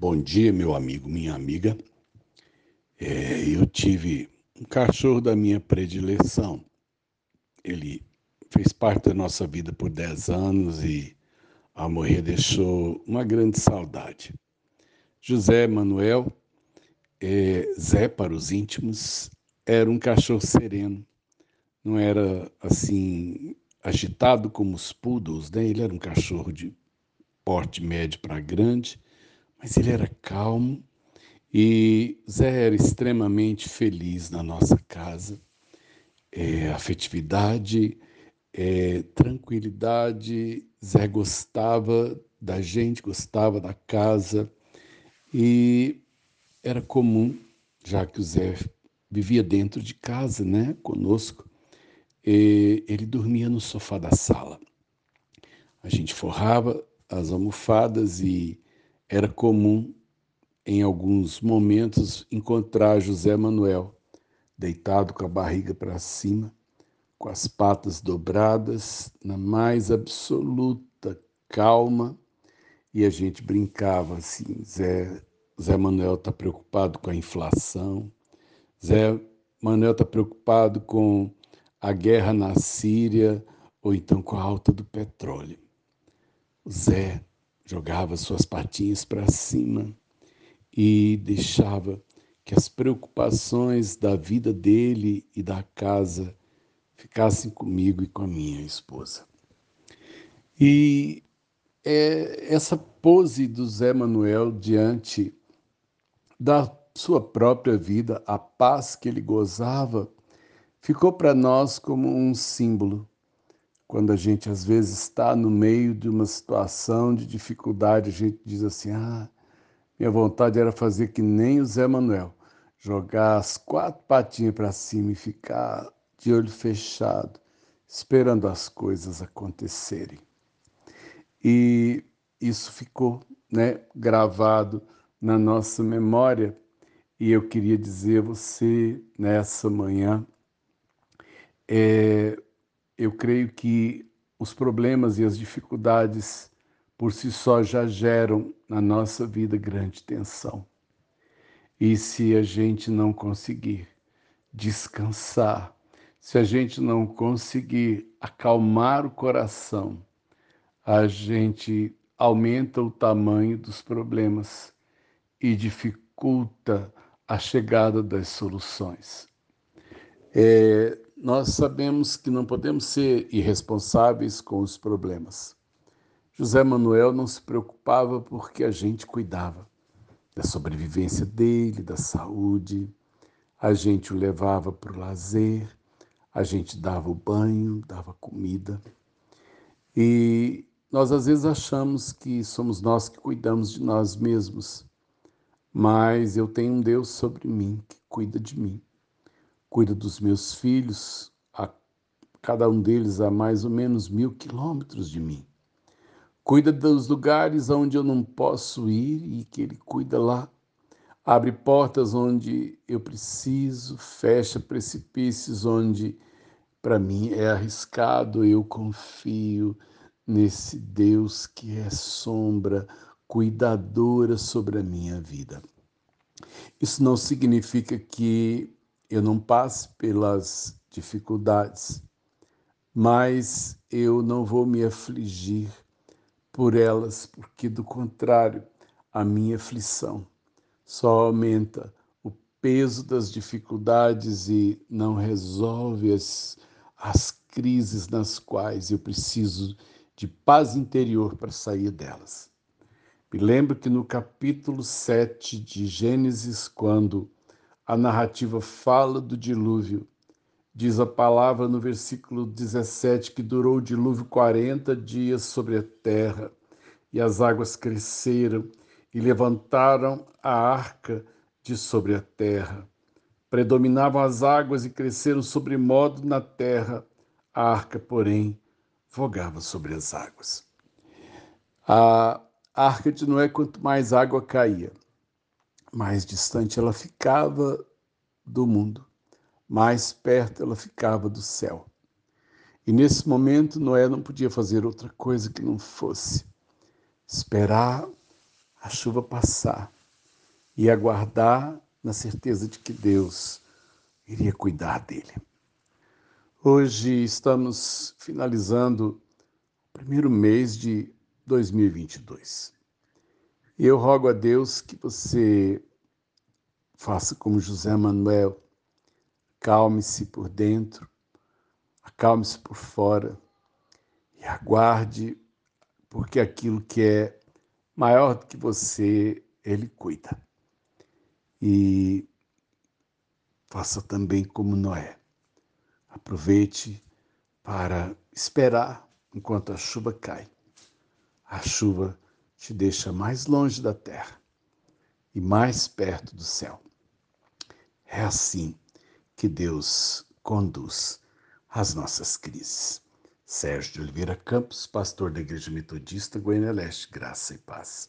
Bom dia, meu amigo, minha amiga. É, eu tive um cachorro da minha predileção. Ele fez parte da nossa vida por 10 anos e, ao morrer, deixou uma grande saudade. José Manuel, é, Zé para os íntimos, era um cachorro sereno. Não era assim agitado como os poodles, né? Ele era um cachorro de porte médio para grande, mas ele era calmo e Zé era extremamente feliz na nossa casa. É, afetividade, é, tranquilidade. Zé gostava da gente, gostava da casa e era comum, já que o Zé vivia dentro de casa, né, conosco, ele dormia no sofá da sala. A gente forrava as almofadas e era comum, em alguns momentos, encontrar José Manuel deitado com a barriga para cima, com as patas dobradas, na mais absoluta calma, e a gente brincava assim: Zé, Zé Manuel está preocupado com a inflação, Zé Manuel está preocupado com a guerra na Síria ou então com a alta do petróleo. Zé jogava suas patinhas para cima e deixava que as preocupações da vida dele e da casa ficassem comigo e com a minha esposa. E é essa pose do Zé Manuel diante da sua própria vida, a paz que ele gozava, ficou para nós como um símbolo. Quando a gente às vezes está no meio de uma situação de dificuldade, a gente diz assim: ah, minha vontade era fazer que nem o Zé Manuel, jogar as quatro patinhas para cima e ficar de olho fechado, esperando as coisas acontecerem. E isso ficou né, gravado na nossa memória. E eu queria dizer a você nessa manhã é, eu creio que os problemas e as dificuldades por si só já geram na nossa vida grande tensão. E se a gente não conseguir descansar, se a gente não conseguir acalmar o coração, a gente aumenta o tamanho dos problemas e dificulta a chegada das soluções. É, nós sabemos que não podemos ser irresponsáveis com os problemas. José Manuel não se preocupava porque a gente cuidava da sobrevivência dele, da saúde, a gente o levava para o lazer, a gente dava o banho, dava comida. E nós às vezes achamos que somos nós que cuidamos de nós mesmos, mas eu tenho um Deus sobre mim que cuida de mim cuida dos meus filhos, a, cada um deles a mais ou menos mil quilômetros de mim. Cuida dos lugares onde eu não posso ir e que Ele cuida lá. Abre portas onde eu preciso, fecha precipícios onde para mim é arriscado. Eu confio nesse Deus que é sombra, cuidadora sobre a minha vida. Isso não significa que eu não passe pelas dificuldades, mas eu não vou me afligir por elas, porque do contrário, a minha aflição só aumenta o peso das dificuldades e não resolve as, as crises nas quais eu preciso de paz interior para sair delas. Me lembro que no capítulo 7 de Gênesis, quando a narrativa fala do dilúvio. Diz a palavra no versículo 17 que durou o dilúvio 40 dias sobre a terra, e as águas cresceram e levantaram a arca de sobre a terra. Predominavam as águas e cresceram sobre modo na terra, a arca, porém, vogava sobre as águas. A arca de Noé, quanto mais água caía, mais distante ela ficava do mundo, mais perto ela ficava do céu. E nesse momento Noé não podia fazer outra coisa que não fosse esperar a chuva passar e aguardar na certeza de que Deus iria cuidar dele. Hoje estamos finalizando o primeiro mês de 2022. Eu rogo a Deus que você faça como José Manuel, calme-se por dentro, acalme-se por fora e aguarde, porque aquilo que é maior do que você, Ele cuida. E faça também como Noé. Aproveite para esperar enquanto a chuva cai. A chuva te deixa mais longe da terra e mais perto do céu. É assim que Deus conduz as nossas crises. Sérgio de Oliveira Campos, pastor da Igreja Metodista Goiânia Leste, graça e paz.